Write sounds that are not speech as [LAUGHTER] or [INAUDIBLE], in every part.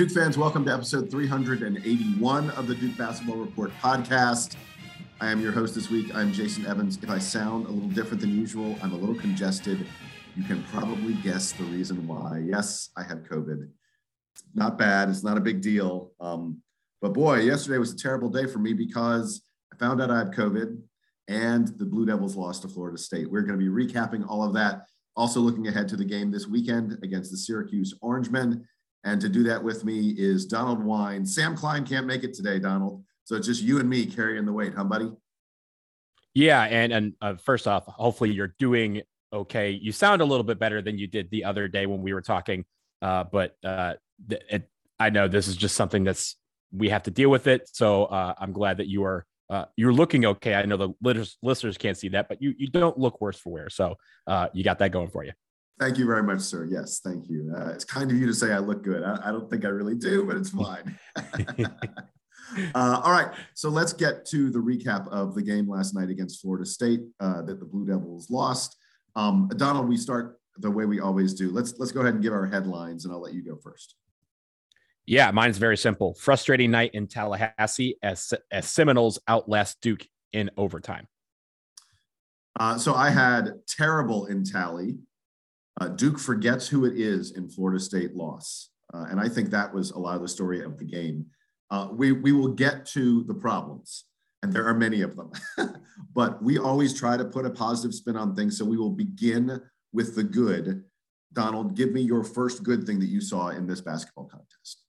Duke fans. Welcome to episode 381 of the Duke Basketball Report podcast. I am your host this week. I'm Jason Evans. If I sound a little different than usual, I'm a little congested. You can probably guess the reason why. Yes, I have COVID. Not bad. It's not a big deal. Um, but boy, yesterday was a terrible day for me because I found out I have COVID and the Blue Devils lost to Florida State. We're going to be recapping all of that. Also, looking ahead to the game this weekend against the Syracuse Orangemen. And to do that with me is Donald Wine. Sam Klein can't make it today, Donald. So it's just you and me carrying the weight, huh, buddy? Yeah, and and uh, first off, hopefully you're doing okay. You sound a little bit better than you did the other day when we were talking. Uh, but uh, it, I know this is just something that's we have to deal with it. So uh, I'm glad that you are uh, you're looking okay. I know the listeners can't see that, but you you don't look worse for wear. So uh, you got that going for you. Thank you very much, sir. Yes, thank you. Uh, it's kind of you to say I look good. I, I don't think I really do, but it's fine. [LAUGHS] [LAUGHS] uh, all right, so let's get to the recap of the game last night against Florida State uh, that the Blue Devils lost. Um, Donald, we start the way we always do. Let's let's go ahead and give our headlines, and I'll let you go first. Yeah, mine's very simple. Frustrating night in Tallahassee as as Seminoles outlast Duke in overtime. Uh, so I had terrible in tally. Uh, Duke forgets who it is in Florida State loss. Uh, and I think that was a lot of the story of the game. Uh, we, we will get to the problems, and there are many of them. [LAUGHS] but we always try to put a positive spin on things. So we will begin with the good. Donald, give me your first good thing that you saw in this basketball contest.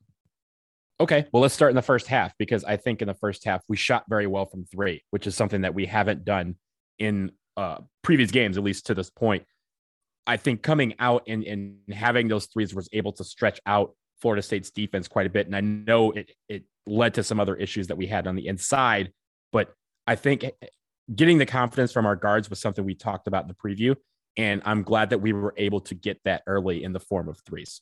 Okay, well, let's start in the first half because I think in the first half we shot very well from three, which is something that we haven't done in uh, previous games, at least to this point. I think coming out and, and having those threes was able to stretch out Florida State's defense quite a bit. And I know it, it led to some other issues that we had on the inside, but I think getting the confidence from our guards was something we talked about in the preview. And I'm glad that we were able to get that early in the form of threes.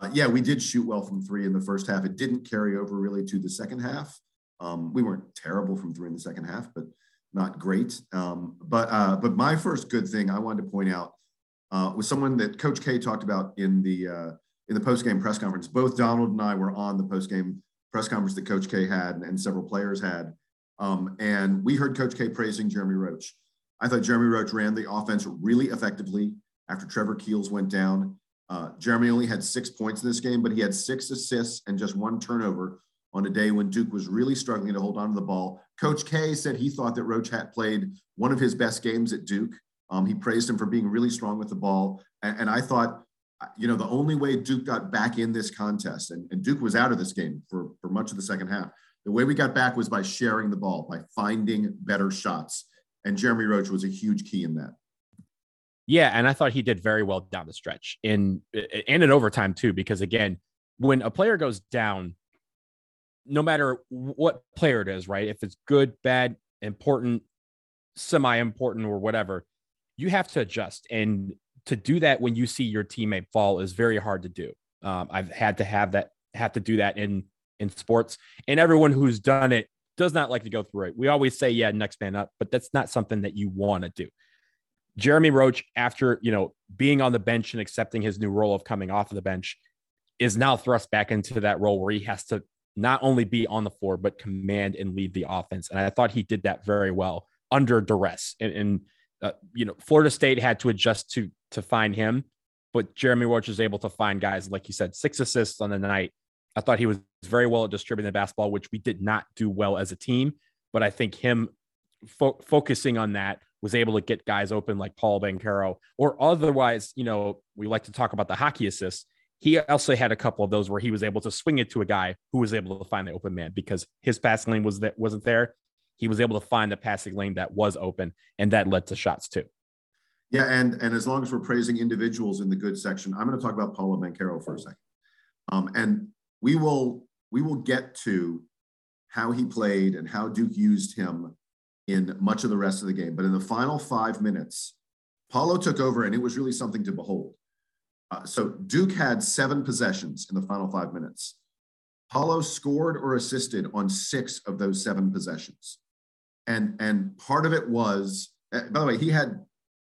Uh, yeah, we did shoot well from three in the first half. It didn't carry over really to the second half. Um, we weren't terrible from three in the second half, but not great. Um, but uh, but my first good thing I wanted to point out uh, was someone that Coach K talked about in the uh, in the post game press conference. Both Donald and I were on the post game press conference that Coach K had and several players had, um, and we heard Coach K praising Jeremy Roach. I thought Jeremy Roach ran the offense really effectively after Trevor Keels went down. Uh, Jeremy only had six points in this game, but he had six assists and just one turnover on a day when Duke was really struggling to hold on to the ball. Coach K said he thought that Roach had played one of his best games at Duke. Um, he praised him for being really strong with the ball. And, and, I thought, you know, the only way Duke got back in this contest, and, and Duke was out of this game for, for much of the second half, the way we got back was by sharing the ball, by finding better shots. And Jeremy Roach was a huge key in that. Yeah, and I thought he did very well down the stretch in and in overtime too, because again, when a player goes down, no matter what player it is, right? If it's good, bad, important, semi-important, or whatever, you have to adjust. And to do that when you see your teammate fall is very hard to do. Um, I've had to have that, have to do that in in sports, and everyone who's done it does not like to go through it. We always say, yeah, next man up, but that's not something that you want to do. Jeremy Roach, after you know being on the bench and accepting his new role of coming off of the bench, is now thrust back into that role where he has to not only be on the floor but command and lead the offense. And I thought he did that very well under duress. And, and uh, you know, Florida State had to adjust to to find him, but Jeremy Roach was able to find guys like you said, six assists on the night. I thought he was very well at distributing the basketball, which we did not do well as a team. But I think him fo- focusing on that was able to get guys open like Paul Banchero, or otherwise, you know, we like to talk about the hockey assists. He also had a couple of those where he was able to swing it to a guy who was able to find the open man because his passing lane was that wasn't there, he was able to find the passing lane that was open, and that led to shots too. Yeah, and and as long as we're praising individuals in the good section, I'm going to talk about Paolo Banchero for a second, um, and we will we will get to how he played and how Duke used him in much of the rest of the game. But in the final five minutes, Paolo took over, and it was really something to behold. Uh, so Duke had seven possessions in the final five minutes. Paolo scored or assisted on six of those seven possessions and and part of it was eh, by the way he had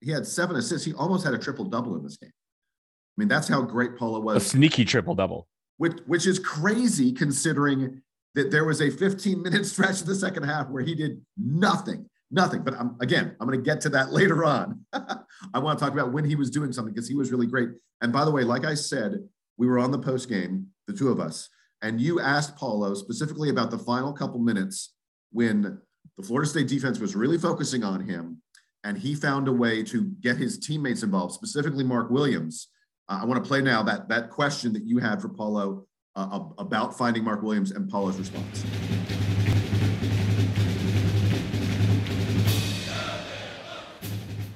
he had seven assists he almost had a triple double in this game i mean that's how great paolo was a sneaky triple double which which is crazy considering that there was a 15 minute [LAUGHS] stretch in the second half where he did nothing, nothing. But I'm, again, I'm going to get to that [LAUGHS] later on. [LAUGHS] I want to talk about when he was doing something because he was really great. And by the way, like I said, we were on the post game, the two of us, and you asked Paolo specifically about the final couple minutes when the Florida State defense was really focusing on him and he found a way to get his teammates involved, specifically Mark Williams. Uh, I want to play now that that question that you had for Paolo uh, about finding Mark Williams and Paolo's response.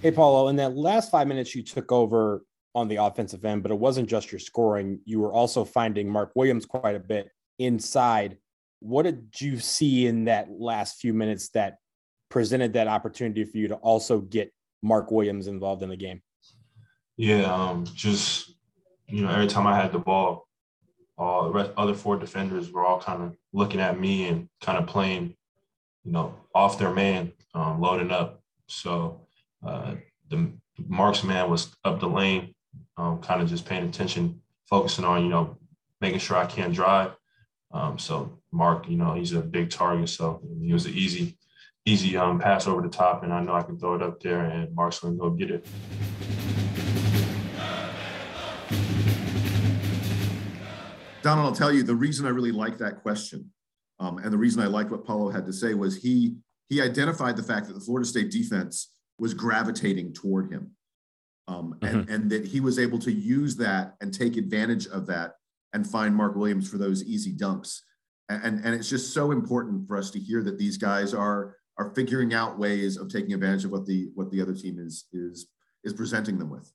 Hey, Paolo, in that last five minutes, you took over on the offensive end, but it wasn't just your scoring. You were also finding Mark Williams quite a bit inside. What did you see in that last few minutes that presented that opportunity for you to also get Mark Williams involved in the game? Yeah, um, just you know, every time I had the ball, all the rest, other four defenders were all kind of looking at me and kind of playing, you know, off their man, um, loading up. So uh, the Mark's man was up the lane, um, kind of just paying attention, focusing on, you know, making sure I can't drive. Um, so Mark, you know, he's a big target. So he was an easy, easy um, pass over the top, and I know I can throw it up there, and Mark's going to go get it. Donald, I'll tell you the reason I really like that question, um, and the reason I liked what Paolo had to say was he he identified the fact that the Florida State defense was gravitating toward him, um, and, mm-hmm. and that he was able to use that and take advantage of that and find Mark Williams for those easy dunks. And, and it's just so important for us to hear that these guys are are figuring out ways of taking advantage of what the what the other team is is is presenting them with.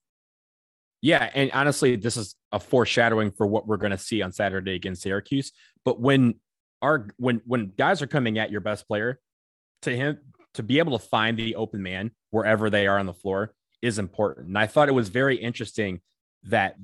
Yeah, and honestly, this is a foreshadowing for what we're going to see on Saturday against Syracuse. But when our when when guys are coming at your best player, to him to be able to find the open man wherever they are on the floor is important. And I thought it was very interesting that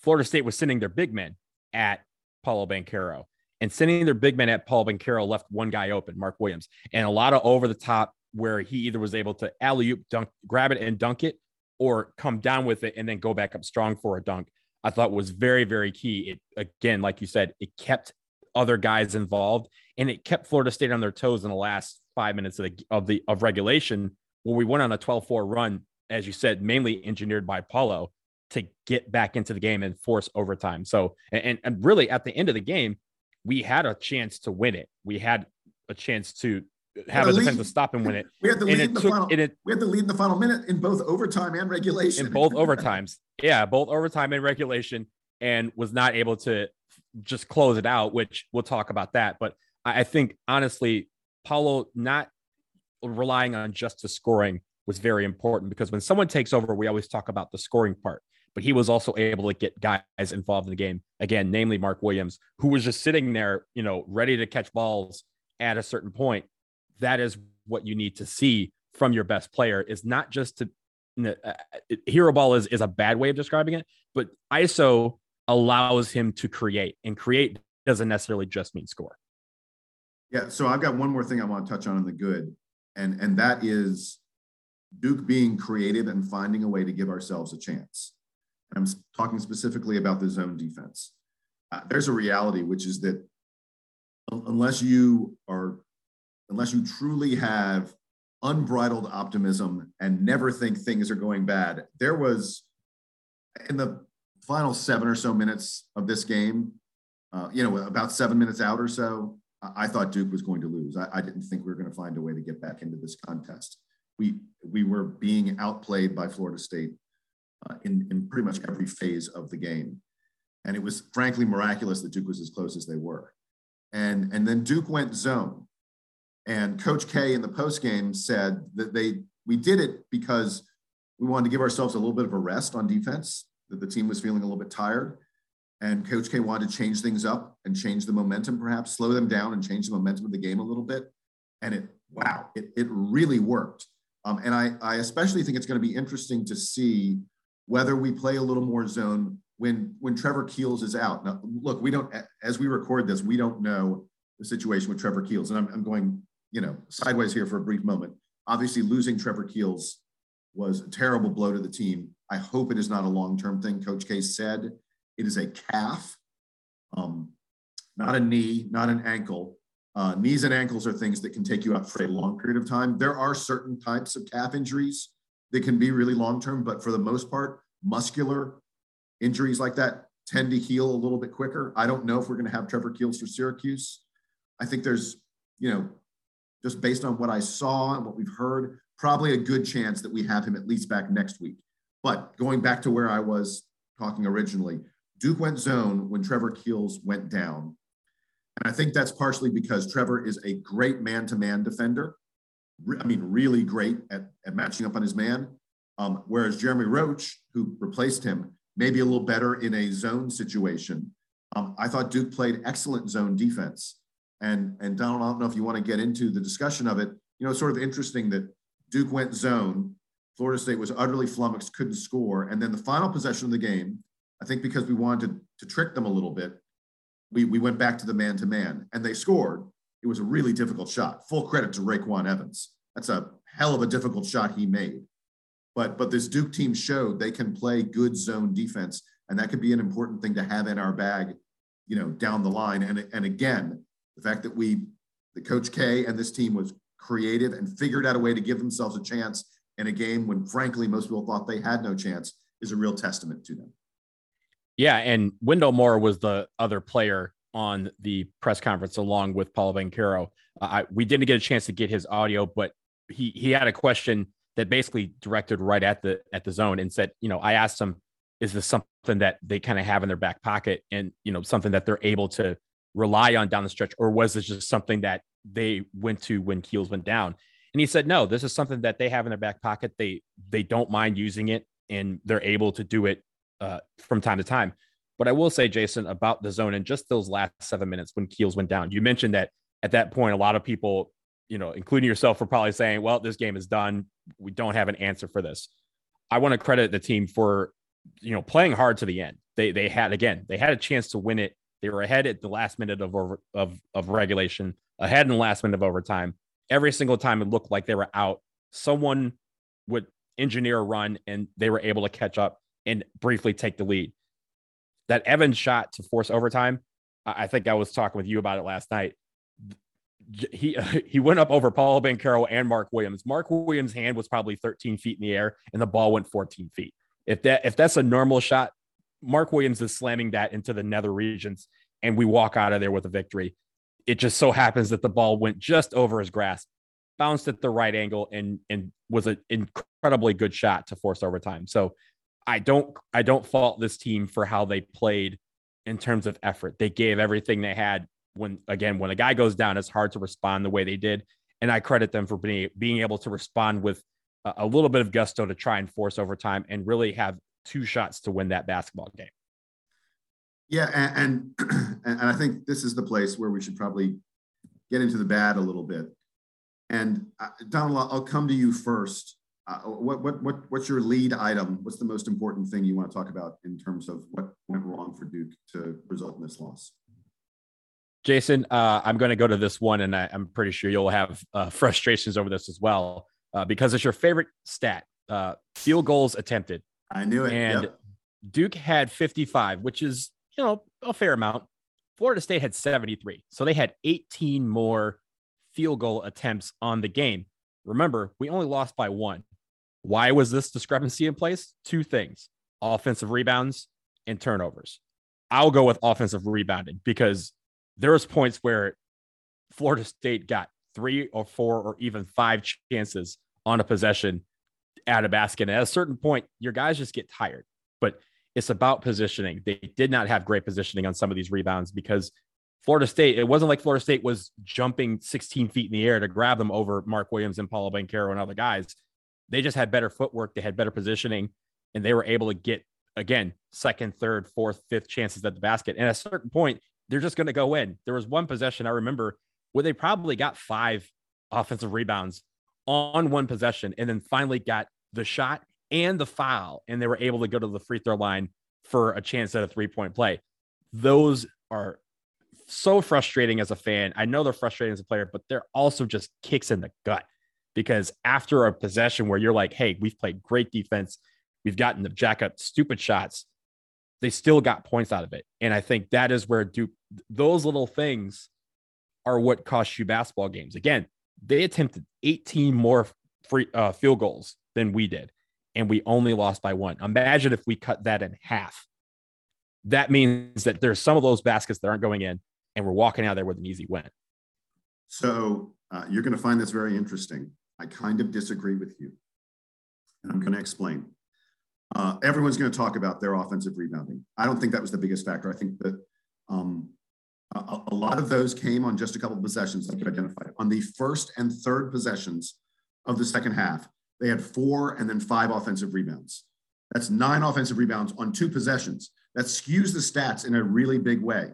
Florida State was sending their big men at Paolo Banchero and sending their big men at Paul Banchero left one guy open, Mark Williams, and a lot of over the top where he either was able to alley oop dunk, grab it and dunk it, or come down with it and then go back up strong for a dunk. I thought was very, very key. It again, like you said, it kept other guys involved and it kept Florida State on their toes in the last five minutes of the of the of regulation where we went on a 12-4 run, as you said, mainly engineered by Paolo to get back into the game and force overtime. So and and really at the end of the game, we had a chance to win it. We had a chance to have a defensive stop and win it. We had the lead in the took, final. It, we had the lead in the final minute in both overtime and regulation. In both overtimes, yeah, both overtime and regulation, and was not able to just close it out. Which we'll talk about that. But I think honestly, Paolo not relying on just the scoring was very important because when someone takes over, we always talk about the scoring part. But he was also able to get guys involved in the game again, namely Mark Williams, who was just sitting there, you know, ready to catch balls at a certain point that is what you need to see from your best player is not just to you know, uh, uh hero ball is is a bad way of describing it, but ISO allows him to create, and create doesn't necessarily just mean score. Yeah, so I've got one more thing I want to touch on in the good, and and that is Duke being creative and finding a way to give ourselves a chance. I'm talking specifically about the zone defense. Uh, there's a reality, which is that unless you are unless you truly have unbridled optimism and never think things are going bad. There was in the final seven or so minutes of this game, uh, you know, about seven minutes out or so, I thought Duke was going to lose. I, I didn't think we were going to find a way to get back into this contest. We we were being outplayed by Florida State uh, in in pretty much every phase of the game, and it was frankly miraculous that Duke was as close as they were. And and then Duke went zone, and Coach K in the post game said that they we did it because we wanted to give ourselves a little bit of a rest on defense. That the team was feeling a little bit tired, and Coach K wanted to change things up and change the momentum, perhaps slow them down and change the momentum of the game a little bit. And it wow, it it really worked. Um, and I I especially think it's going to be interesting to see whether we play a little more zone when when Trevor Keels is out. Now, look, we don't as we record this, we don't know the situation with Trevor Keels, and I'm, I'm going you know, sideways here for a brief moment. Obviously, losing Trevor Keels was a terrible blow to the team. I hope it is not a long term thing. Coach K said it is a calf. Um, not a knee, not an ankle. Uh, knees and ankles are things that can take you out for a long period of time. There are certain types of calf injuries that can be really long term, but for the most part, muscular injuries like that tend to heal a little bit quicker. I don't know if we're going to have Trevor Keels for Syracuse. I think there's, you know, just based on what I saw and what we've heard, probably a good chance that we have him at least back next week. But going back to where I was talking originally, Duke went zone when Trevor Keels went down. And I think that's partially because Trevor is a great man to man defender. I mean, really great at, at matching up on his man. Um, whereas Jeremy Roach, who replaced him, maybe a little better in a zone situation. Um, I thought Duke played excellent zone defense. And, and Donald, I don't know if you want to get into the discussion of it. You know, it's sort of interesting that Duke went zone. Florida State was utterly flummoxed, couldn't score. And then the final possession of the game, I think because we wanted to, to trick them a little bit, we, we went back to the man to man and they scored. It was a really difficult shot. Full credit to RayQuan Evans. That's a hell of a difficult shot he made. But but this Duke team showed they can play good zone defense, and that could be an important thing to have in our bag, you know, down the line. And and again, the fact that we, the Coach K and this team was creative and figured out a way to give themselves a chance in a game when, frankly, most people thought they had no chance is a real testament to them. Yeah, and Wendell Moore was the other player on the press conference along with Paul Banchero. Uh, we didn't get a chance to get his audio, but he he had a question that basically directed right at the at the zone and said, you know, I asked him, is this something that they kind of have in their back pocket and you know something that they're able to rely on down the stretch, or was this just something that they went to when Keels went down? And he said, no, this is something that they have in their back pocket. They they don't mind using it and they're able to do it uh, from time to time. But I will say, Jason, about the zone and just those last seven minutes when Keels went down, you mentioned that at that point, a lot of people, you know, including yourself, were probably saying, well, this game is done. We don't have an answer for this. I want to credit the team for, you know, playing hard to the end. They they had again, they had a chance to win it. They were ahead at the last minute of over of of regulation, ahead in the last minute of overtime. Every single time it looked like they were out, someone would engineer a run and they were able to catch up and briefly take the lead. That Evans shot to force overtime, I think I was talking with you about it last night. He [LAUGHS] he went up over Paul Banchero and Mark Williams. Mark Williams' hand was probably 13 feet in the air, and the ball went 14 feet. If that if that's a normal shot, Mark Williams is slamming that into the nether regions, and we walk out of there with a victory. It just so happens that the ball went just over his grasp, bounced at the right angle, and and was an incredibly good shot to force overtime. So I don't I don't fault this team for how they played in terms of effort. They gave everything they had when again when a guy goes down it's hard to respond the way they did and I credit them for being being able to respond with a, a little bit of gusto to try and force overtime and really have two shots to win that basketball game. Yeah, and, [CLEARS THROAT] and and I think this is the place where we should probably get into the bad a little bit. And uh, Donald, I'll come to you first uh, what, what, what, what's your lead item? What's the most important thing you want to talk about in terms of what went wrong for Duke to result in this loss? Jason, uh, I'm going to go to this one, and I, am pretty sure you'll have uh, frustrations over this as well uh, because it's your favorite stat uh, field goals attempted. I knew it. And yep. Duke had 55, which is, you know, a fair amount. Florida State had 73. So they had 18 more field goal attempts on the game. Remember, we only lost by one. Why was this discrepancy in place? Two things offensive rebounds and turnovers. I'll go with offensive rebounding because there was points where Florida State got three or four or even five chances on a possession at a basket. And at a certain point, your guys just get tired. But it's about positioning. They did not have great positioning on some of these rebounds because Florida State, it wasn't like Florida State was jumping 16 feet in the air to grab them over Mark Williams and Paolo Banchero and other guys. They just had better footwork, they had better positioning, and they were able to get again second, third, fourth, fifth chances at the basket. And at a certain point, they're just going to go in. There was one possession I remember where they probably got five offensive rebounds on one possession, and then finally got the shot and the foul, and they were able to go to the free throw line for a chance at a three point play. Those are so frustrating as a fan. I know they're frustrating as a player, but they're also just kicks in the gut because after a possession where you're like, hey, we've played great defense, we've gotten the jack up stupid shots, they still got points out of it. And I think that is where Duke those little things are what cost you basketball games. Again, they attempted 18 more free uh, field goals than we did, and we only lost by one. Imagine if we cut that in half. That means that there's some of those baskets that aren't going in, and we're walking out there with an easy win. So uh, you're going to find this very interesting. I kind of disagree with you. And I'm going to explain. Uh, everyone's going to talk about their offensive rebounding. I don't think that was the biggest factor. I think that um, a, a, lot of those came on just a couple of possessions, like you identified. On the first and third possessions of the second half, they had four and then five offensive rebounds. That's nine offensive rebounds on two possessions. That skews the stats in a really big way.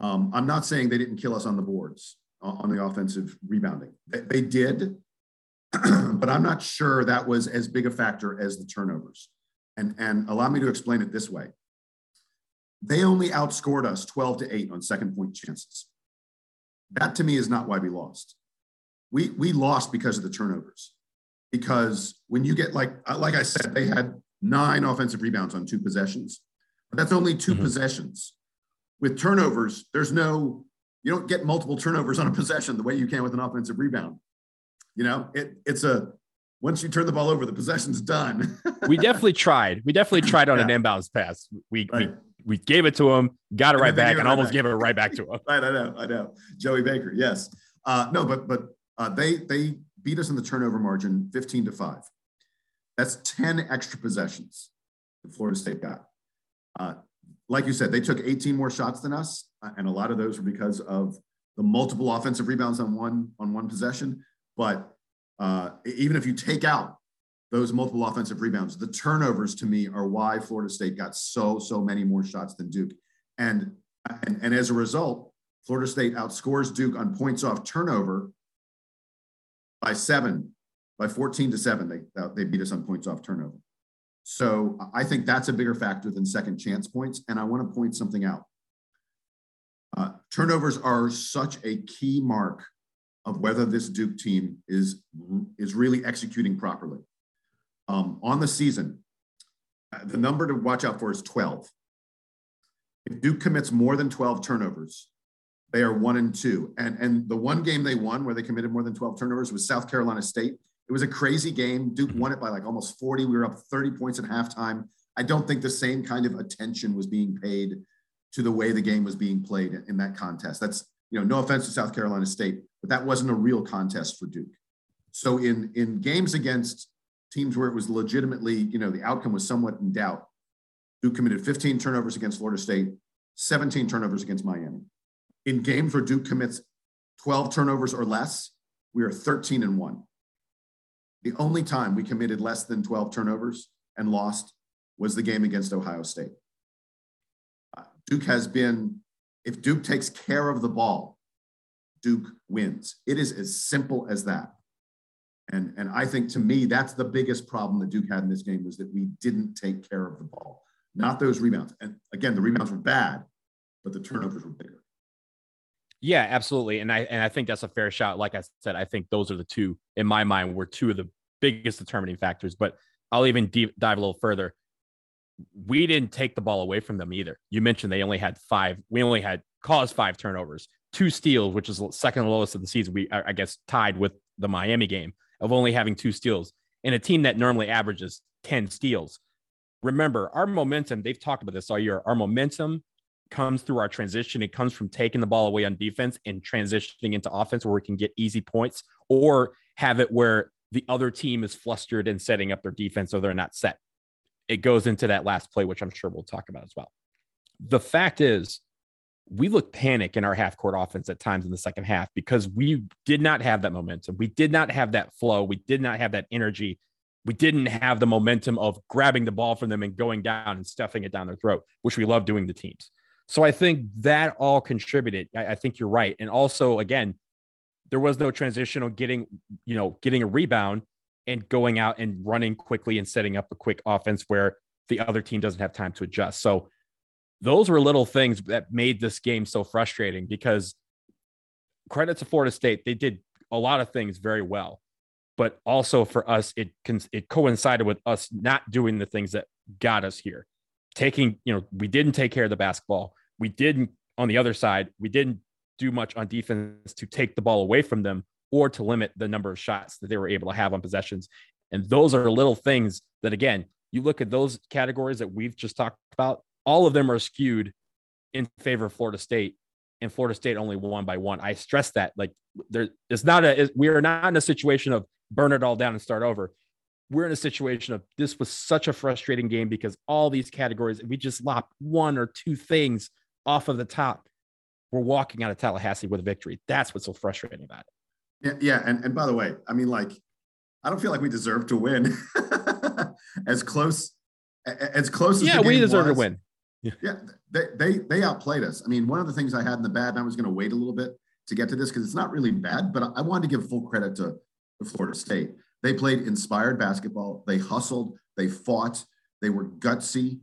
Um, I'm not saying they didn't kill us on the boards on the offensive rebounding. They, they did, [CLEARS THROAT] but I'm not sure that was as big a factor as the turnovers. And, and allow me to explain it this way. They only outscored us 12 to 8 on second point chances. That to me is not why we lost. We, we lost because of the turnovers. Because when you get like uh, like I said, they had nine offensive rebounds on two possessions. But that's only 2 mm-hmm. possessions. With turnovers, there's no you don't get multiple turnovers on a possession the way you can with an offensive rebound. You know, it it's a once you turn the ball over, the possession's done. [LAUGHS] we definitely tried. We definitely tried on yeah. an inbounds pass. We, right. we we gave it to him, got it right back, and right almost back. gave it right back to him. [LAUGHS] right, I know, I know. Joey Baker, yes. Uh, no, but but uh, they they beat us in the turnover margin, fifteen to five. That's ten extra possessions that Florida State got. Uh, like you said, they took 18 more shots than us, and a lot of those were because of the multiple offensive rebounds on one on one possession. But uh, even if you take out those multiple offensive rebounds, the turnovers to me are why Florida State got so so many more shots than Duke, and and, and as a result, Florida State outscores Duke on points off turnover by seven, by 14 to seven. They they beat us on points off turnover. So I think that's a bigger factor than second chance points. And I want to point something out. Uh, turnovers are such a key mark of whether this Duke team is, is really executing properly. Um, on the season, the number to watch out for is 12. If Duke commits more than 12 turnovers, they are one and two. And, and the one game they won where they committed more than 12 turnovers was South Carolina State. It was a crazy game. Duke won it by like almost 40. We were up 30 points at halftime. I don't think the same kind of attention was being paid to the way the game was being played in that contest. That's, you know, no offense to South Carolina State, but that wasn't a real contest for Duke. So in in games against teams where it was legitimately, you know, the outcome was somewhat in doubt, Duke committed 15 turnovers against Florida State, 17 turnovers against Miami. In games where Duke commits 12 turnovers or less, we are 13 and 1. The only time we committed less than 12 turnovers and lost was the game against Ohio State. Duke has been, if Duke takes care of the ball, Duke wins. It is as simple as that. And, and I think to me, that's the biggest problem that Duke had in this game was that we didn't take care of the ball, not those rebounds. And again, the rebounds were bad, but the turnovers were bigger. Yeah, absolutely. And I and I think that's a fair shot. Like I said, I think those are the two in my mind were two of the biggest determining factors. But I'll even deep, dive a little further. We didn't take the ball away from them either. You mentioned they only had five. We only had caused five turnovers, two steals, which is second lowest of the season. We I guess tied with the Miami game of only having two steals in a team that normally averages 10 steals. Remember, our momentum, they've talked about this all year. Our momentum comes through our transition. It comes from taking the ball away on defense and transitioning into offense where we can get easy points or have it where the other team is flustered and setting up their defense so they're not set. It goes into that last play, which I'm sure we'll talk about as well. The fact is, we looked panic in our half court offense at times in the second half because we did not have that momentum. We did not have that flow. We did not have that energy. We didn't have the momentum of grabbing the ball from them and going down and stuffing it down their throat, which we love doing to teams. So I think that all contributed. I, I think you're right. And also, again, there was no transitional getting, you know, getting a rebound and going out and running quickly and setting up a quick offense where the other team doesn't have time to adjust. So those were little things that made this game so frustrating because credit to Florida State, they did a lot of things very well. But also for us, it it coincided with us not doing the things that got us here. Taking, you know, we didn't take care of the basketball we didn't on the other side, we didn't do much on defense to take the ball away from them or to limit the number of shots that they were able to have on possessions. And those are little things that, again, you look at those categories that we've just talked about, all of them are skewed in favor of Florida State, and Florida State only won by one. I stress that like there it's not a we are not in a situation of burn it all down and start over. We're in a situation of this was such a frustrating game because all these categories we just lopped one or two things off of the top. We're walking out of Tallahassee with a victory. That's what's so frustrating about it. Yeah, yeah, and and by the way, I mean like I don't feel like we deserve to win. [LAUGHS] as close as close as yeah, we deserve was, to win. Yeah. yeah, they, they they outplayed us. I mean, one of the things I had in the bad, and I was going to wait a little bit to get to this because it's not really bad, but I wanted to give full credit to, to Florida State. They played inspired basketball. They hustled. They fought. They were gutsy.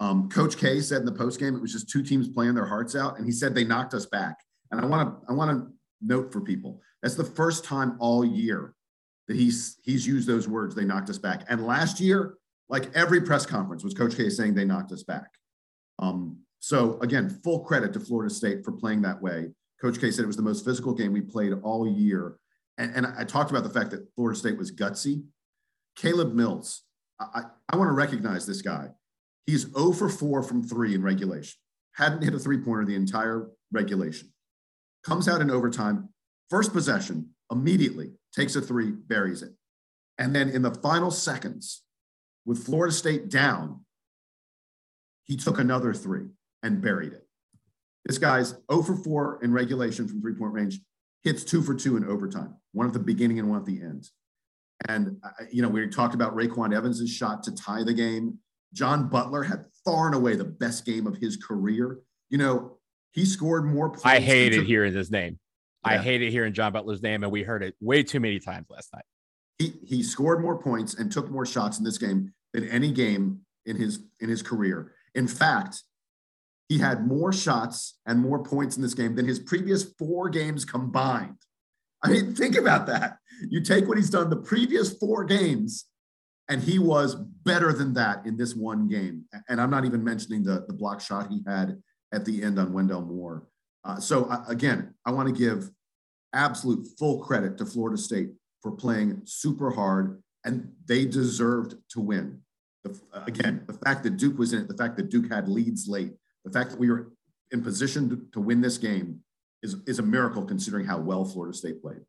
Um, Coach K said in the post game it was just two teams playing their hearts out, and he said they knocked us back. And I want to I want to note for people that's the first time all year that he's he's used those words. They knocked us back. And last year, like every press conference, was Coach K saying they knocked us back. Um, so again, full credit to Florida State for playing that way. Coach K said it was the most physical game we played all year. And, and I talked about the fact that Florida State was gutsy. Caleb Mills, I, I want to recognize this guy. He's 0 for 4 from three in regulation. Hadn't hit a three pointer the entire regulation. Comes out in overtime, first possession, immediately takes a three, buries it. And then in the final seconds, with Florida State down, he took another three and buried it. This guy's 0 for 4 in regulation from three point range, hits two for two in overtime, one at the beginning and one at the end. And, uh, you know, we talked about RayQuan Evans' shot to tie the game. John Butler had far and away the best game of his career. You know, he scored more points. I hated took- hearing his name. Yeah. I hated hearing John Butler's name, and we heard it way too many times last night. He, he scored more points and took more shots in this game than any game in his in his career. In fact, he had more shots and more points in this game than his previous four games combined. I mean, [LAUGHS] think about that. You take what he's done the previous four games, and he was better than that in this one game. And I'm not even mentioning the, the block shot he had at the end on Wendell Moore. Uh, so, uh, again, I want to give absolute full credit to Florida State for playing super hard, and they deserved to win. The, again, the fact that Duke was in it, the fact that Duke had leads late, the fact that we were in position to, to win this game is, is a miracle considering how well Florida State played.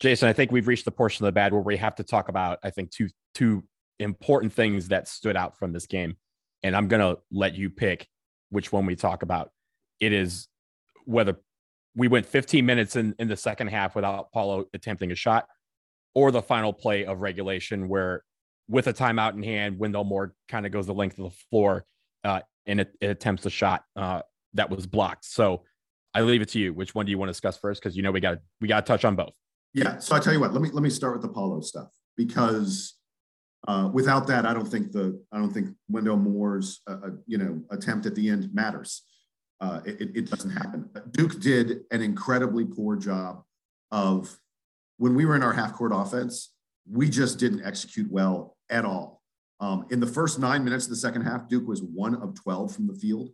Jason, I think we've reached the portion of the bad where we have to talk about, I think, two two important things that stood out from this game. And I'm gonna let you pick which one we talk about. It is whether we went 15 minutes in, in the second half without Paolo attempting a shot, or the final play of regulation where with a timeout in hand, Wendell Moore kind of goes the length of the floor uh, and it, it, attempts a shot uh, that was blocked. So I leave it to you. Which one do you want to discuss first? Because you know we got we got to touch on both. Yeah. So I tell you what. Let me let me start with the Paolo stuff because uh, without that, I don't think the I don't think Wendell Moore's uh, uh you know attempt at the end matters. Uh, it, it doesn't happen. Duke did an incredibly poor job of when we were in our half court offense. We just didn't execute well at all. Um, in the first nine minutes of the second half, Duke was one of 12 from the field.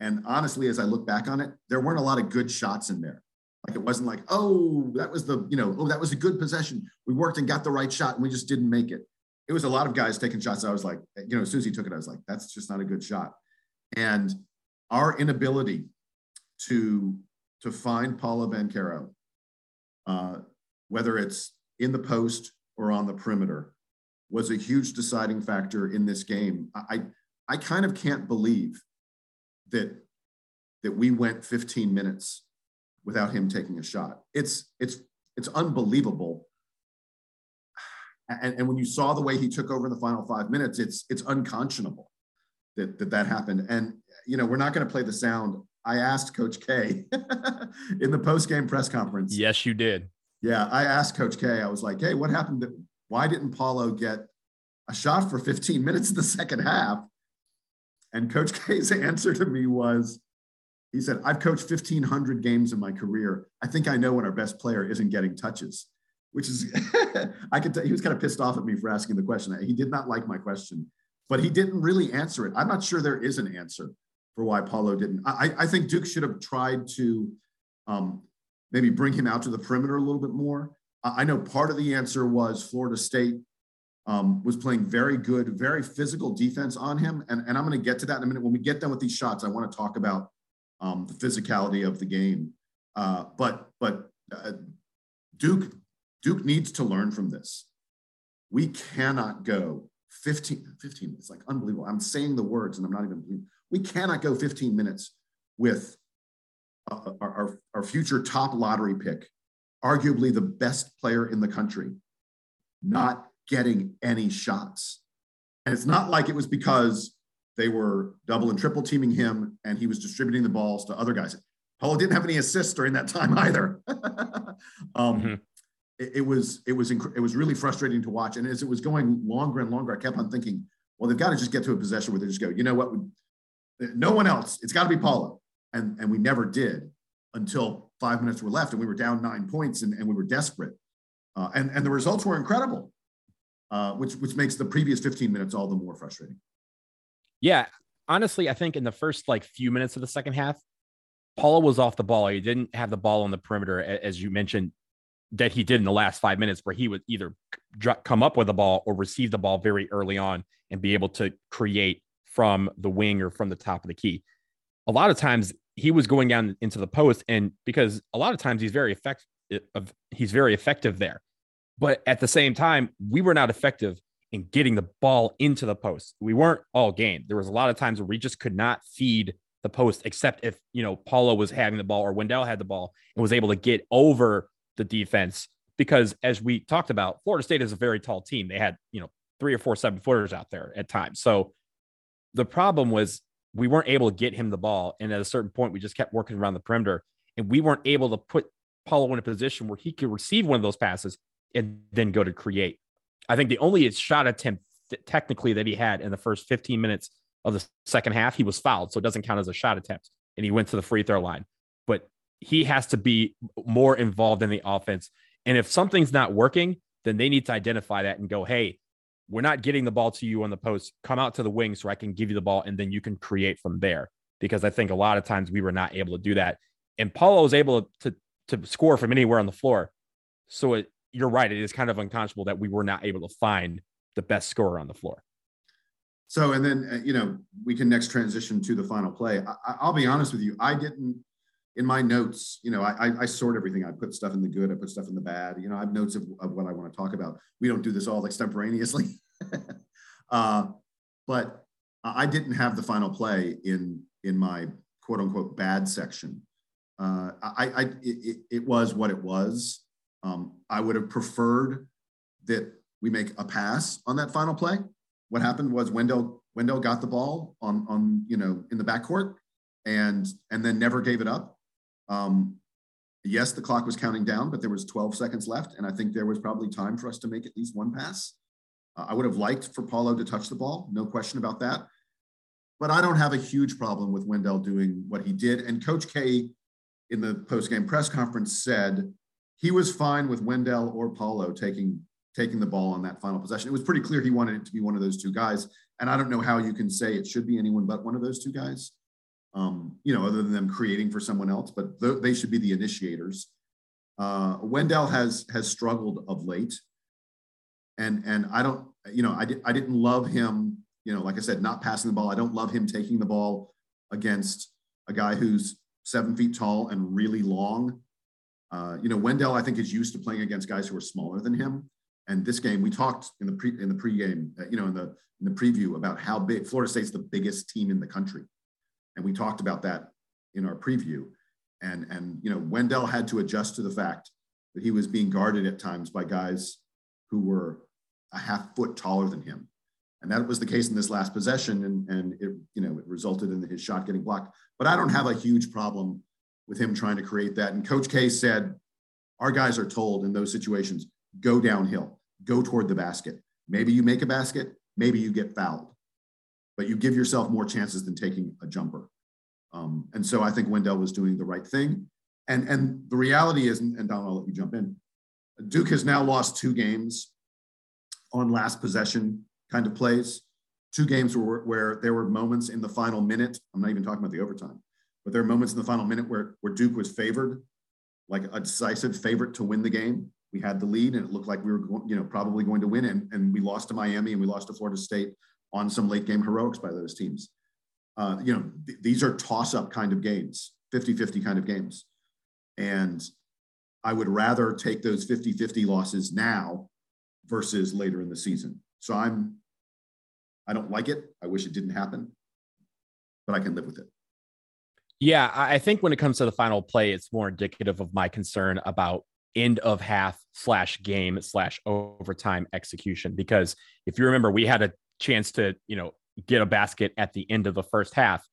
And honestly, as I look back on it, there weren't a lot of good shots in there. Like it wasn't like, oh, that was the, you know, oh, that was a good possession. We worked and got the right shot and we just didn't make it. It was a lot of guys taking shots. I was like, you know, as soon as he took it, I was like, that's just not a good shot. And our inability to to find Paolo Banchero, uh, whether it's in the post or on the perimeter, was a huge deciding factor in this game. I I kind of can't believe that that we went 15 minutes without him taking a shot. It's it's it's unbelievable. And, and when you saw the way he took over in the final five minutes, it's it's unconscionable that that, that happened. And you know, we're not going to play the sound. I asked Coach K [LAUGHS] in the post game press conference. Yes, you did. Yeah, I asked Coach K. I was like, "Hey, what happened? Why didn't Paolo get a shot for 15 [LAUGHS] minutes in the second half? And Coach [LAUGHS] K's answer to me was, he said, I've coached 1,500 games in my career. I think I know when our best player isn't getting touches, which is, I could tell he was kind of pissed off at me for asking the question. He did not like my question, but he didn't really answer it. I'm not sure there is an answer. For why Paolo didn't. I, I think Duke should have tried to um, maybe bring him out to the perimeter a little bit more. I, know part of the answer was Florida State um, was playing very good, very physical defense on him. And, and I'm going to get to that in a minute. When we get done with these shots, I want to talk about um, the physicality of the game. Uh, but but uh, Duke Duke needs to learn from this. We cannot go 15, 15, it's like unbelievable. I'm saying the words and I'm not even, we cannot go 15 minutes with uh, our, our, our future top lottery pick, arguably the best player in the country, not getting any shots. And it's not like it was because they were double and triple teaming him and he was distributing the balls to other guys. Paolo didn't have any assists during that time either. [LAUGHS] um, mm-hmm. it, it, was it was inc- it was really frustrating to watch. And as it was going longer and longer, I kept on thinking, well, they've got to just get to a possession where they just go, you know what? No one else. It's got to be Paolo. And and we never did until five minutes were left, and we were down nine points, and, and we were desperate. Uh, and and the results were incredible uh, which which makes the previous 15 minutes all the more frustrating. Yeah, honestly, I think in the first like few minutes of the second half, Paolo was off the ball. He didn't have the ball on the perimeter, as you mentioned, that he did in the last five minutes, where he would either come up with the ball or receive the ball very early on and be able to create from the wing or from the top of the key. A lot of times he was going down into the post, and because a lot of times he's very effective, he's very effective there. But at the same time, we were not effective in getting the ball into the post. We weren't all game. There was a lot of times where we just could not feed the post, except if you know Paolo was having the ball or Wendell had the ball and was able to get over the defense. Because as we talked about, Florida State is a very tall team. They had you know three or four seven footers out there at times. So the problem was we weren't able to get him the ball, and at a certain point, we just kept working around the perimeter, and we weren't able to put Paolo in a position where he could receive one of those passes and then go to create. I think the only shot attempt technically that he had in the first 15 minutes of the second half, he was fouled. So it doesn't count as a shot attempt. And he went to the free throw line. But he has to be more involved in the offense. And if something's not working, then they need to identify that and go, hey, we're not getting the ball to you on the post. Come out to the wing so I can give you the ball and then you can create from there. Because I think a lot of times we were not able to do that. And Paolo was able to, to score from anywhere on the floor. So it, you're right. It is kind of unconscionable that we were not able to find the best scorer on the floor. So, and then, uh, you know, we can next transition to the final play. I, will be honest with you. I didn't, in my notes, you know, I, I, sort everything. I put stuff in the good, I put stuff in the bad. You know, I have notes of, of what I want to talk about. We don't do this all extemporaneously. [LAUGHS] [LAUGHS] uh, but I didn't have the final play in, in my quote unquote bad section. Uh, I, I it, it was what it was. Um, I would have preferred that we make a pass on that final play. What happened was Wendell Wendell got the ball on on you know in the backcourt and and then never gave it up. Um, yes, the clock was counting down, but there was 12 seconds left, and I think there was probably time for us to make at least one pass. Uh, I would have liked for Paolo to touch the ball, no question about that. But I don't have a huge problem with Wendell doing what he did. And Coach K in the post-game press conference said he was fine with Wendell or Paolo taking taking the ball on that final possession. It was pretty clear he wanted it to be one of those two guys. And I don't know how you can say it should be anyone but one of those two guys. Um, you know, other than them creating for someone else, but th- they should be the initiators. Uh, Wendell has has struggled of late, and and I don't, you know, I did I didn't love him. You know, like I said, not passing the ball. I don't love him taking the ball against a guy who's seven feet tall and really long uh, you know, Wendell, I think, is used to playing against guys who are smaller than him. And this game, we talked in the pre in the pregame, uh, you know, in the in the preview about how big Florida State's the biggest team in the country, and we talked about that in our preview. And and you know, Wendell had to adjust to the fact that he was being guarded at times by guys who were a half foot taller than him. And that was the case in this last possession, and, and it you know it resulted in his shot getting blocked. But I don't have a huge problem with him trying to create that. And Coach K said, our guys are told in those situations, go downhill, go toward the basket. Maybe you make a basket, maybe you get fouled, but you give yourself more chances than taking a jumper. Um, and so I think Wendell was doing the right thing. And, and the reality is, and Don, I'll let you jump in. Duke has now lost two games on last possession kind of plays. two games where, where there were moments in the final minute. I'm not even talking about the overtime, but there are moments in the final minute where, where Duke was favored, like a decisive favorite to win the game. We had the lead and it looked like we were, go- you know, probably going to win and, and we lost to Miami and we lost to Florida State on some late game heroics by those teams. Uh, you know, th- these are toss up kind of games, 50 50 kind of games. And I would rather take those 50 50 losses now versus later in the season. So I'm, I don't like it. I wish it didn't happen, but I can live with it. Yeah, I think when it comes to the final play, it's more indicative of my concern about end of half slash game slash overtime execution. Because if you remember, we had a chance to, you know, get a basket at the end of the first half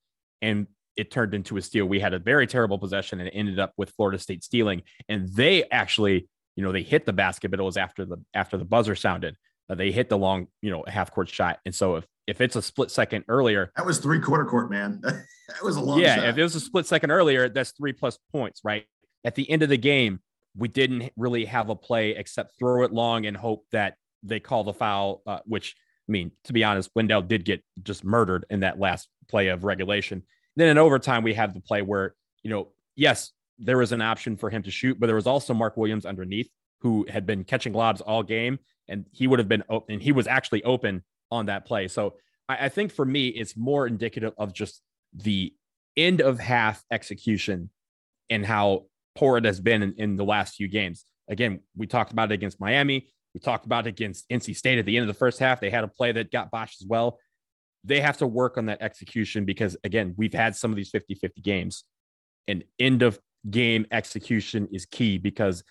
and it turned into a steal. We had a very terrible possession and it ended up with Florida State stealing. And they actually, you know, they hit the basket, but it was after the after the buzzer sounded. Uh, they hit the long, you know, half court shot. And so if if it's a split second earlier, That was three quarter court, man. [LAUGHS] that was a long yeah, shot. if it was a split second earlier, that's three plus points, right? At the end of the game, we didn't really have a play except throw it long and hope that they call the foul, uh, which I mean, to be honest, Wendell did get just murdered in that last play of regulation. Then in overtime, we have the play where, you know, yes, there was an option for him to shoot, but there was also Mark Williams underneath who had been catching lobs all game and he would have been open and he was actually open on that play. So I, I think for me, it's more indicative of just the end of half execution and how poor it has been in, in the last few games. Again, we talked about it against Miami. We talked about it against NC State at the end of the first half. They had a play that got botched as well. They have to work on that execution because, again, we've had some of these 50 50 games, and end of game execution is key because,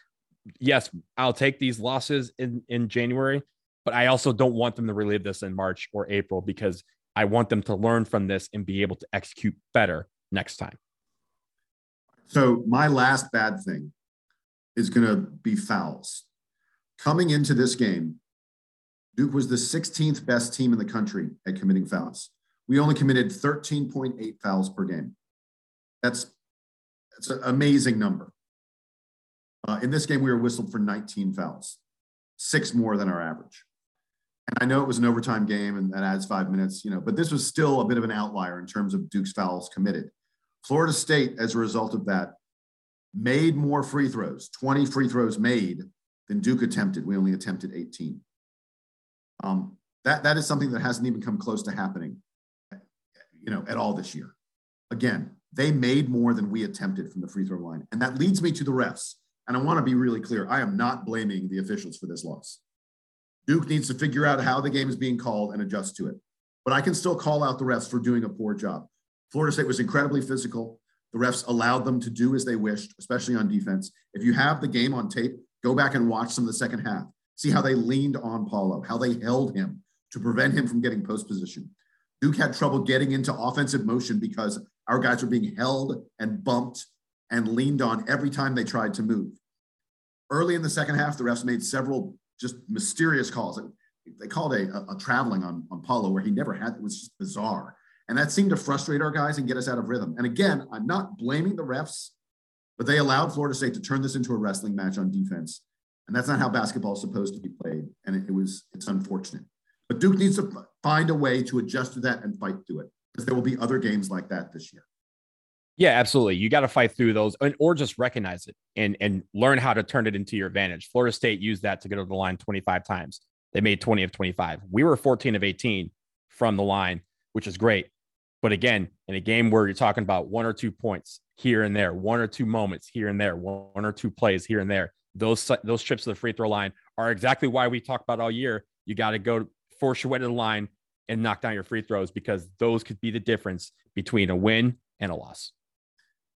yes, I'll take these losses in, in January, but I also don't want them to relive this in March or April because I want them to learn from this and be able to execute better next time. So my last bad thing is going to be fouls. Coming into this game, Duke was the 16th best team in the country at committing fouls. We only committed 13.8 fouls per game. That's that's an amazing number. Uh, in this game, we were whistled for 19 fouls, six more than our average. And I know it was an overtime game, and that adds five minutes, you know, but this was still a bit of an outlier in terms of Duke's fouls committed. Florida State, as a result of that, made more free throws, 20 free throws made than Duke attempted. We only attempted 18. Um, that, that is something that hasn't even come close to happening, you know, at all this year. Again, they made more than we attempted from the free throw line. And that leads me to the refs. And I want to be really clear. I am not blaming the officials for this loss. Duke needs to figure out how the game is being called and adjust to it. But I can still call out the refs for doing a poor job. Florida State was incredibly physical. The refs allowed them to do as they wished, especially on defense. If you have the game on tape, go back and watch some of the second half. See how they leaned on Paolo, how they held him to prevent him from getting post position. Duke had trouble getting into offensive motion because our guys were being held and bumped and leaned on every time they tried to move. Early in the second half, the refs made several just mysterious calls. They called a, a, a traveling on, on Paolo where he never had, it was just bizarre. And that seemed to frustrate our guys and get us out of rhythm. And again, I'm not blaming the refs, but they allowed Florida State to turn this into a wrestling match on defense. And that's not how basketball is supposed to be played. And it, it was, it's unfortunate. But Duke needs to find a way to adjust to that and fight through it because there will be other games like that this year. Yeah, absolutely. You got to fight through those and, or just recognize it and, and learn how to turn it into your advantage. Florida State used that to go to the line 25 times. They made 20 of 25. We were 14 of 18 from the line, which is great. But again, in a game where you're talking about one or two points here and there, one or two moments here and there, one or two plays here and there, those those trips to the free throw line are exactly why we talk about all year. You got to go force your way to the line and knock down your free throws because those could be the difference between a win and a loss.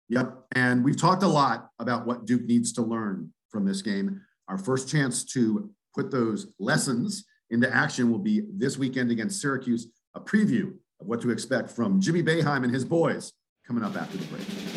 Yep. And we've talked a lot about what Duke needs to learn from this game. Our first chance to put those lessons into action will be this weekend against Syracuse, a preview of what to expect from Jimmy Boeheim and his boys coming up after the break.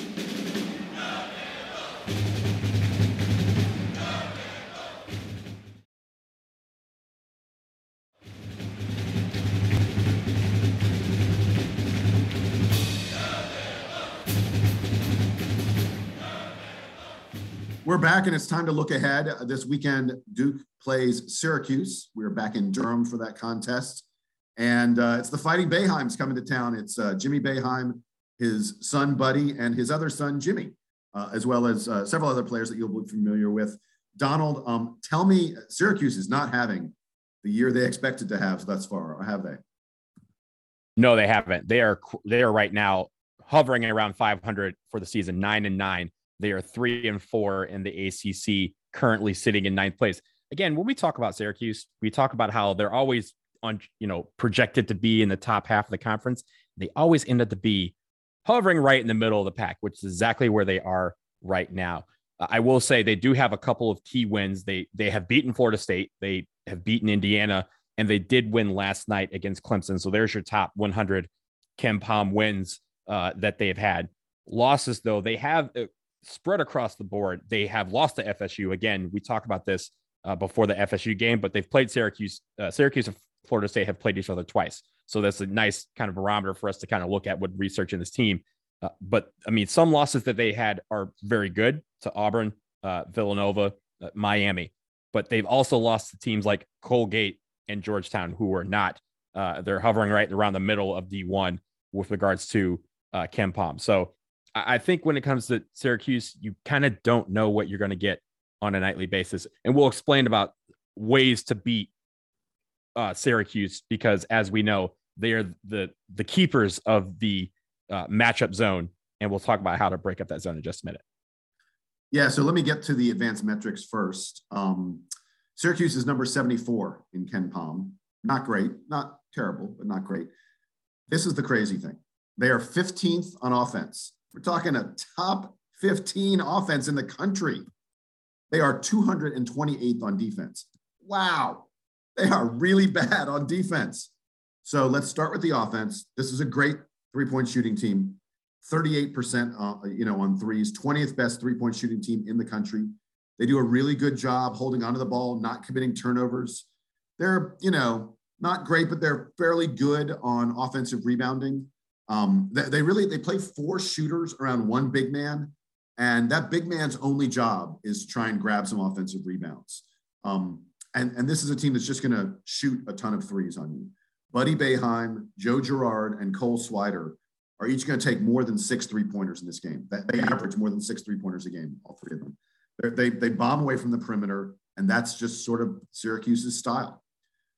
We're back and it's time to look ahead. This weekend, Duke plays Syracuse. We're back in Durham for that contest. And uh, it's the Fighting Boeheims coming to town. It's uh, Jimmy Boeheim, his son Buddy, and his other son Jimmy, uh, as well as uh, several other players that you'll be familiar with. Donald, um, tell me, Syracuse is not having the year they expected to have thus far, or have they? No, they haven't. They are they are right now hovering around 500 for the season, nine and nine. They are three and four in the ACC, currently sitting in ninth place. Again, when we talk about Syracuse, we talk about how they're always on, you know, projected to be in the top half of the conference. They always end up to be hovering right in the middle of the pack, which is exactly where they are right now. I will say they do have a couple of key wins. They they have beaten Florida State, they have beaten Indiana, and they did win last night against Clemson. So there's your top 100 KenPom wins uh, that they've had. Losses though, they have uh, spread across the board. They have lost to FSU again. We talked about this uh, before the FSU game, but they've played Syracuse. Uh, Syracuse and Florida State have played each other twice. So that's a nice kind of barometer for us to kind of look at what research in this team. Uh, but I mean, some losses that they had are very good to Auburn, uh, Villanova, uh, Miami, but they've also lost to teams like Colgate and Georgetown, who are not. Uh, they're hovering right around the middle of D1 with regards to uh, KenPom. So I, think when it comes to Syracuse, you kind of don't know what you're going to get on a nightly basis, and we'll explain about ways to beat uh, Syracuse because, as we know, they are the the keepers of the uh, matchup zone, and we'll talk about how to break up that zone in just a minute. Yeah, so let me get to the advanced metrics first. Um, Syracuse is number 74 in KenPom. Not great, not terrible, but not great. This is the crazy thing. They are 15th on offense. We're talking a top 15 offense in the country. They are 228th on defense. Wow. They are really bad on defense. So let's start with the offense. This is a great three point shooting team. 38% uh, you know on threes 20th best three point shooting team in the country they do a really good job holding onto the ball not committing turnovers they're you know not great but they're fairly good on offensive rebounding um, they, they really they play four shooters around one big man and that big man's only job is to try and grab some offensive rebounds um, and, and this is a team that's just going to shoot a ton of threes on you buddy Boeheim, joe girard and cole swider are each going to take more than six three pointers in this game. They average more than six three pointers a game, all three of them. They're, they they bomb away from the perimeter, and that's just sort of Syracuse's style.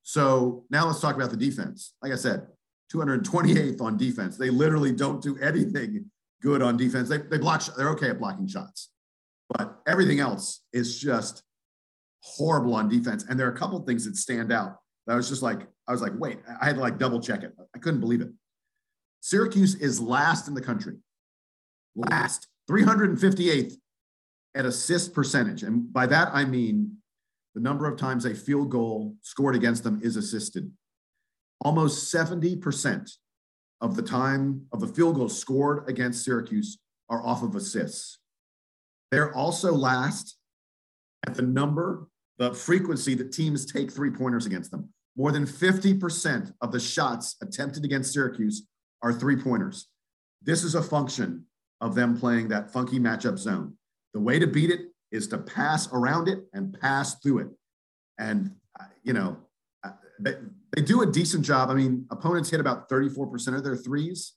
So now let's talk about the defense. Like I said, 228th on defense. They literally don't do anything good on defense. They, they block, they're okay at blocking shots, but everything else is just horrible on defense. And there are a couple things that stand out. That I was just like, I was like, wait, I had to like double check it. I couldn't believe it. Syracuse is last in the country, last 358th at assist percentage. And by that, I mean the number of times a field goal scored against them is assisted. Almost 70% of the time of the field goals scored against Syracuse are off of assists. They're also last at the number, the frequency that teams take three pointers against them. More than 50% of the shots attempted against Syracuse are three pointers. This is a function of them playing that funky matchup zone. The way to beat it is to pass around it and pass through it. And, uh, you know, uh, they, do a decent job. I mean, opponents hit about 34% of their threes,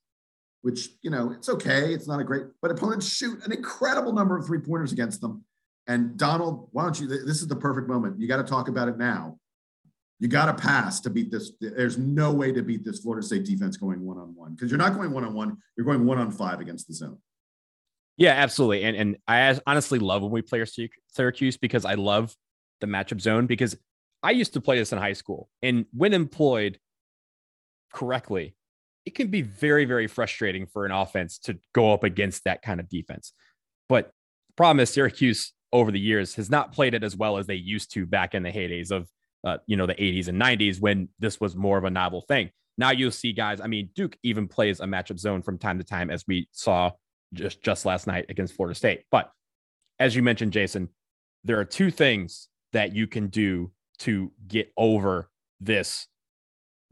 which, you know, it's okay. It's not a great, but opponents shoot an incredible number of three pointers against them. And Donald, why don't you? This is the perfect moment. You got to talk about it now you got to pass to beat this. There's no way to beat this Florida State defense going one on one because you're not going one on one. You're going one on five against the zone. Yeah, absolutely. And and I honestly love when we play our Syracuse because I love the matchup zone because I used to play this in high school and when employed correctly, it can be very very frustrating for an offense to go up against that kind of defense. But the problem is Syracuse over the years has not played it as well as they used to back in the heydays of uh, you know, the 80s and 90s when this was more of a novel thing. Now you'll see guys. I mean, Duke even plays a matchup zone from time to time, as we saw just just last night against Florida State. But as you mentioned, Jason, there are two things that you can do to get over this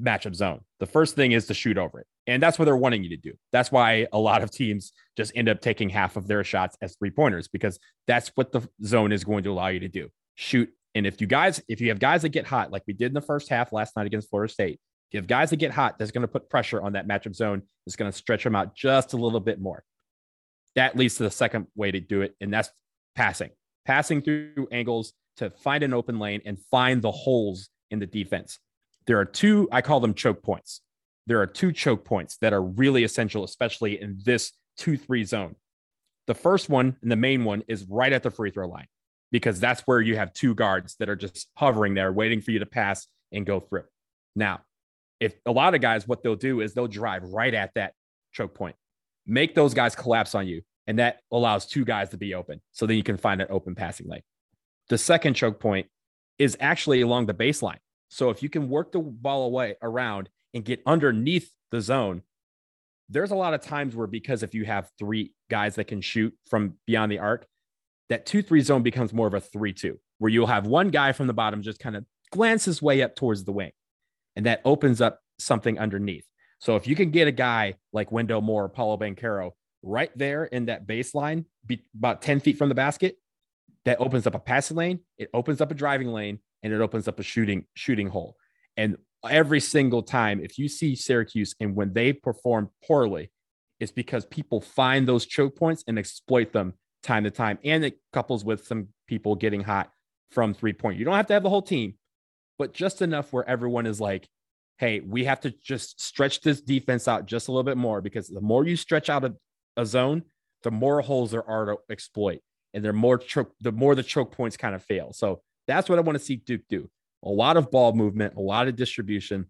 matchup zone. The first thing is to shoot over it. And that's what they're wanting you to do. That's why a lot of teams just end up taking half of their shots as three pointers because that's what the zone is going to allow you to do. Shoot and if you guys, if you have guys that get hot, like we did in the first half last night against Florida State, Give guys that get hot, that's going to put pressure on that matchup zone. It's going to stretch them out just a little bit more. That leads to the second way to do it, and that's passing. Passing through angles to find an open lane and find the holes in the defense. There are two, I call them choke points. There are two choke points that are really essential, especially in this 2 3 zone. The first one and the main one is right at the free throw line because that's where you have two guards that are just hovering there, waiting for you to pass and go through. Now, if a lot of guys, what they'll do is they'll drive right at that choke point, make those guys collapse on you, and that allows two guys to be open. So then you can find an open passing lane. The second choke point is actually along the baseline. So if you can work the ball away around and get underneath the zone, there's a lot of times where because if you have three guys that can shoot from beyond the arc, that two three zone becomes more of a three two, where you'll have one guy from the bottom just kind of glance his way up towards the wing, and that opens up something underneath. So if you can get a guy like Wendell Moore, or Paolo Banchero right there in that baseline, be about 10 feet from the basket, that opens up a passing lane, it opens up a driving lane, and it opens up a shooting shooting hole. And every single time, if you see Syracuse and when they perform poorly, it's because people find those choke points and exploit them time to time. And it couples with some people getting hot from three point. You don't have to have the whole team, but just enough where everyone is like, hey, we have to just stretch this defense out just a little bit more because the more you stretch out a, a zone, the more holes there are to exploit. And the more choke, the more the choke points kind of fail. So that's what I want to see Duke do. A lot of ball movement, a lot of distribution,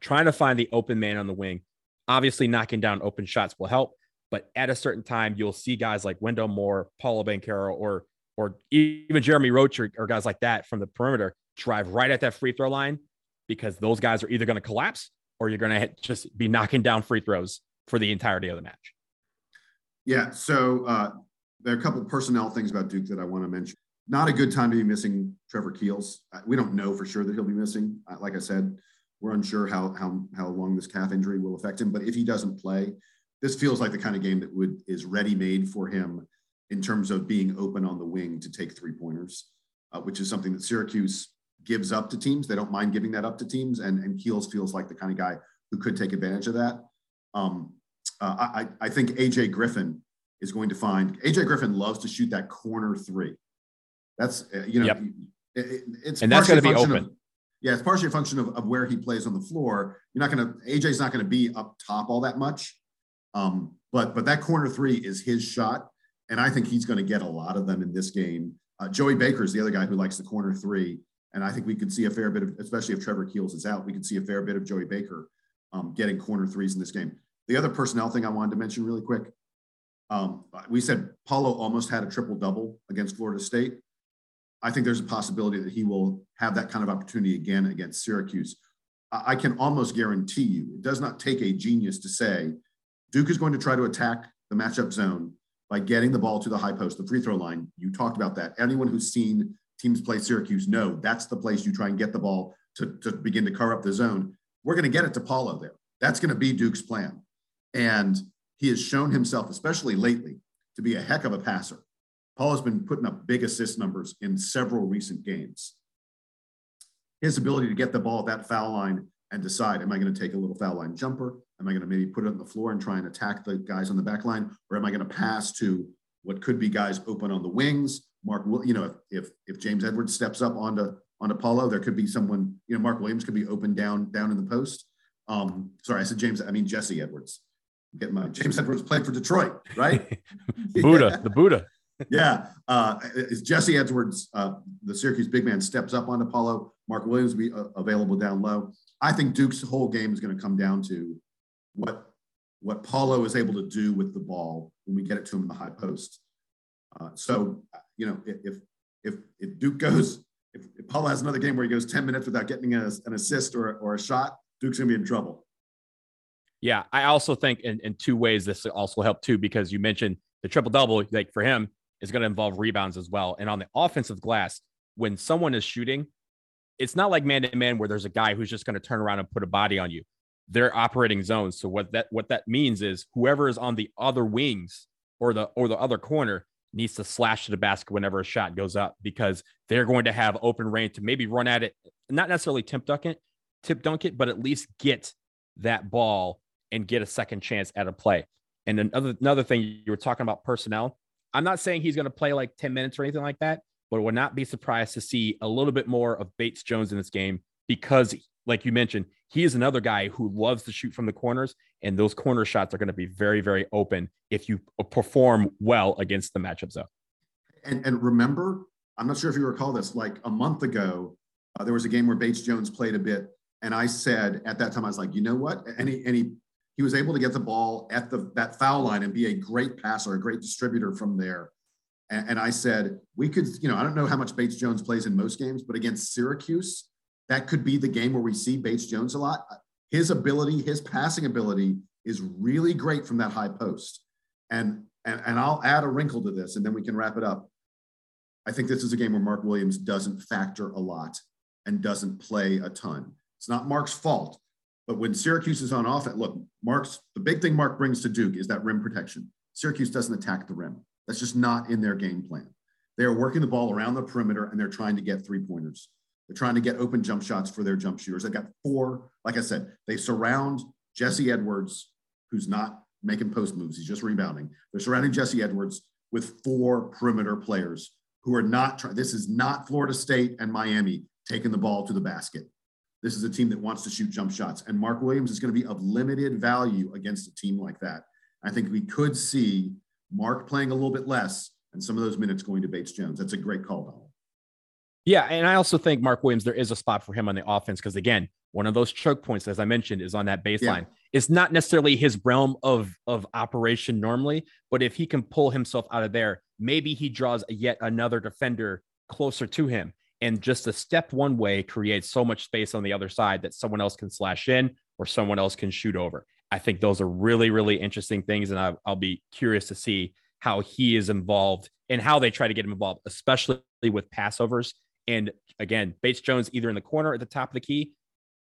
trying to find the open man on the wing. Obviously, knocking down open shots will help, but at a certain time, you'll see guys like Wendell Moore, Paolo Banchero, or or even Jeremy Roach or, or guys like that from the perimeter drive right at that free throw line because those guys are either going to collapse or you're going to just be knocking down free throws for the entirety of the match. Yeah. So uh, there are a couple of personnel things about Duke that I want to mention. Not a good time to be missing Trevor Keels. Uh, we don't know for sure that he'll be missing. Uh, like I said, we're unsure how how how long this calf injury will affect him. But if he doesn't play, this feels like the kind of game that would is ready made for him in terms of being open on the wing to take three pointers, uh, which is something that Syracuse gives up to teams. They don't mind giving that up to teams, and and Keels feels like the kind of guy who could take advantage of that. Um, uh, I I think AJ Griffin is going to find AJ Griffin loves to shoot that corner three. That's uh, you know Yep. it, it- it's And that's gonna be function of- open. yeah, it's partially a function of, of where he plays on the floor. You're not going to AJ's not going to be up top all that much, um, but but that corner three is his shot, and I think he's going to get a lot of them in this game. Uh, Joey Baker is the other guy who likes the corner three, and I think we could see a fair bit of, especially if Trevor Keels is out, we could see a fair bit of Joey Baker um, getting corner threes in this game. The other personnel thing I wanted to mention really quick, um, we said Paolo almost had a triple double against Florida State. I think there's a possibility that he will have that kind of opportunity again against Syracuse. I, I can almost guarantee you, it does not take a genius to say Duke is going to try to attack the matchup zone by getting the ball to the high post, the free throw line. You talked about that. Anyone who's seen teams play Syracuse know that's the place you try and get the ball to, to begin to carve up the zone. We're going to get it to Paolo there. That's going to be Duke's plan. And he has shown himself, especially lately, to be a heck of a passer. Paul has been putting up big assist numbers in several recent games. His ability to get the ball at that foul line and decide, am I going to take a little foul line jumper? Am I going to maybe put it on the floor and try and attack the guys on the back line? Or am I going to pass to what could be guys open on the wings? Mark, you know, if, if, if James Edwards steps up onto, onto Paolo, there could be someone, you know, Mark Williams could be open down, down in the post. Um, sorry, I said James, I mean Jesse Edwards. Get my James Edwards played for Detroit, right? [LAUGHS] Buddha, the Buddha. [LAUGHS] yeah. Uh, is Jesse Edwards, uh, the Syracuse big man, steps up on Apollo. Mark Williams will be uh, available down low. I think Duke's whole game is going to come down to what what Paolo is able to do with the ball when we get it to him in the high post. Uh, so, you know, if if if Duke goes, if, if Paolo has another game where he goes 10 minutes without getting a, an assist or, or a shot, Duke's going to be in trouble. Yeah, I also think in, in two ways this also helped too because you mentioned the triple double. Like for him, is going to involve rebounds as well. And on the offensive glass, when someone is shooting, it's not like man to man where there's a guy who's just going to turn around and put a body on you. They're operating zones. So what that what that means is whoever is on the other wings or the or the other corner needs to slash to the basket whenever a shot goes up because they're going to have open range to maybe run at it, not necessarily temp duck it, tip dunk it, but at least get that ball and get a second chance at a play. And another another thing you were talking about personnel. I'm not saying he's going to play like 10 minutes or anything like that, but would not be surprised to see a little bit more of Bates Jones in this game because, like you mentioned, he is another guy who loves to shoot from the corners, and those corner shots are going to be very, very open if you perform well against the matchup zone. And, and remember, I'm not sure if you recall this, like a month ago, uh, there was a game where Bates Jones played a bit. And I said at that time, I was like, you know what? And he, and he, he was able to get the ball at the that foul line and be a great passer, a great distributor from there. And, and I said, we could, you know, I don't know how much Bates Jones plays in most games, but against Syracuse, that could be the game where we see Bates Jones a lot. His ability, his passing ability is really great from that high post. And, and, and I'll add a wrinkle to this and then we can wrap it up. I think this is a game where Mark Williams doesn't factor a lot and doesn't play a ton. It's not Mark's fault, but when Syracuse is on offense, look, Mark's the big thing Mark brings to Duke is that rim protection. Syracuse doesn't attack the rim. That's just not in their game plan. They are working the ball around the perimeter and they're trying to get three pointers. They're trying to get open jump shots for their jump shooters. They've got four, like I said, they surround Jesse Edwards, who's not making post moves. He's just rebounding. They're surrounding Jesse Edwards with four perimeter players who are not trying. This is not Florida State and Miami taking the ball to the basket. This is a team that wants to shoot jump shots. And Mark Williams is going to be of limited value against a team like that. I think we could see Mark playing a little bit less and some of those minutes going to Bates Jones. That's a great call, Donald. Yeah, and I also think Mark Williams, there is a spot for him on the offense because again, one of those choke points, as I mentioned, is on that baseline. Yeah. It's not necessarily his realm of of operation normally, but if he can pull himself out of there, maybe he draws yet another defender closer to him. And just a step one way creates so much space on the other side that someone else can slash in or someone else can shoot over. I think those are really, really interesting things. And I, I'll be curious to see how he is involved and how they try to get him involved, especially with passovers and again, Bates Jones either in the corner at the top of the key.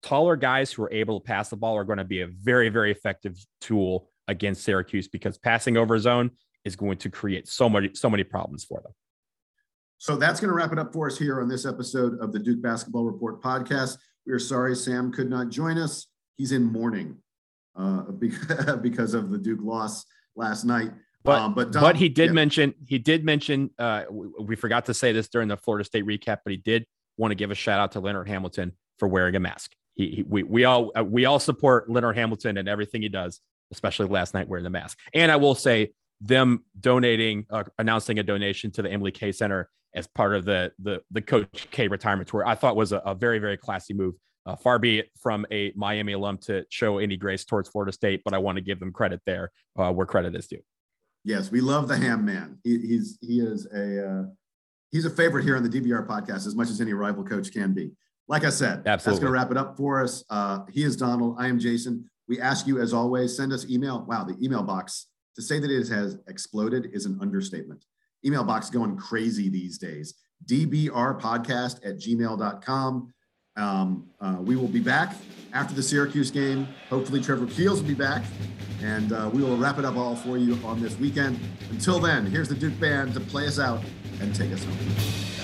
Taller guys who are able to pass the ball are going to be a very, very effective tool against Syracuse because passing over zone is going to create so many, so many problems for them. So that's going to wrap it up for us here on this episode of the Duke Basketball Report podcast. We are sorry Sam could not join us. He's in mourning uh, [LAUGHS] because of the Duke loss last night. But um, but, Dom, but he did yeah. mention he did mention uh, we, we, forgot to say this during the Florida State recap, but he did want to give a shout out to Leonard Hamilton for wearing a mask. He, he we we all uh, we all support Leonard Hamilton and everything he does, especially last night wearing the mask. And I will say them donating uh, announcing a donation to the Emily K Center as part of the the the Coach K retirement tour, I thought was a, a very very classy move. Uh, far be it from a Miami alum to show any grace towards Florida State, but I want to give them credit there uh, where credit is due. Yes, we love the Ham Man. He, he's he is a uh, he's a favorite here on the DBR podcast as much as any rival coach can be. Like I said, Absolutely. that's going to wrap it up for us. Uh, he is Donald. I am Jason. We ask you, as always, send us email. Wow, the email box to say that it has exploded is an understatement. Email box going crazy these days. DBR podcast at gmail.com. Um, uh, we will be back after the Syracuse game. Hopefully, Trevor Keels will be back, and uh, we will wrap it up all for you on this weekend. Until then, here's the Duke Band to play us out and take us home.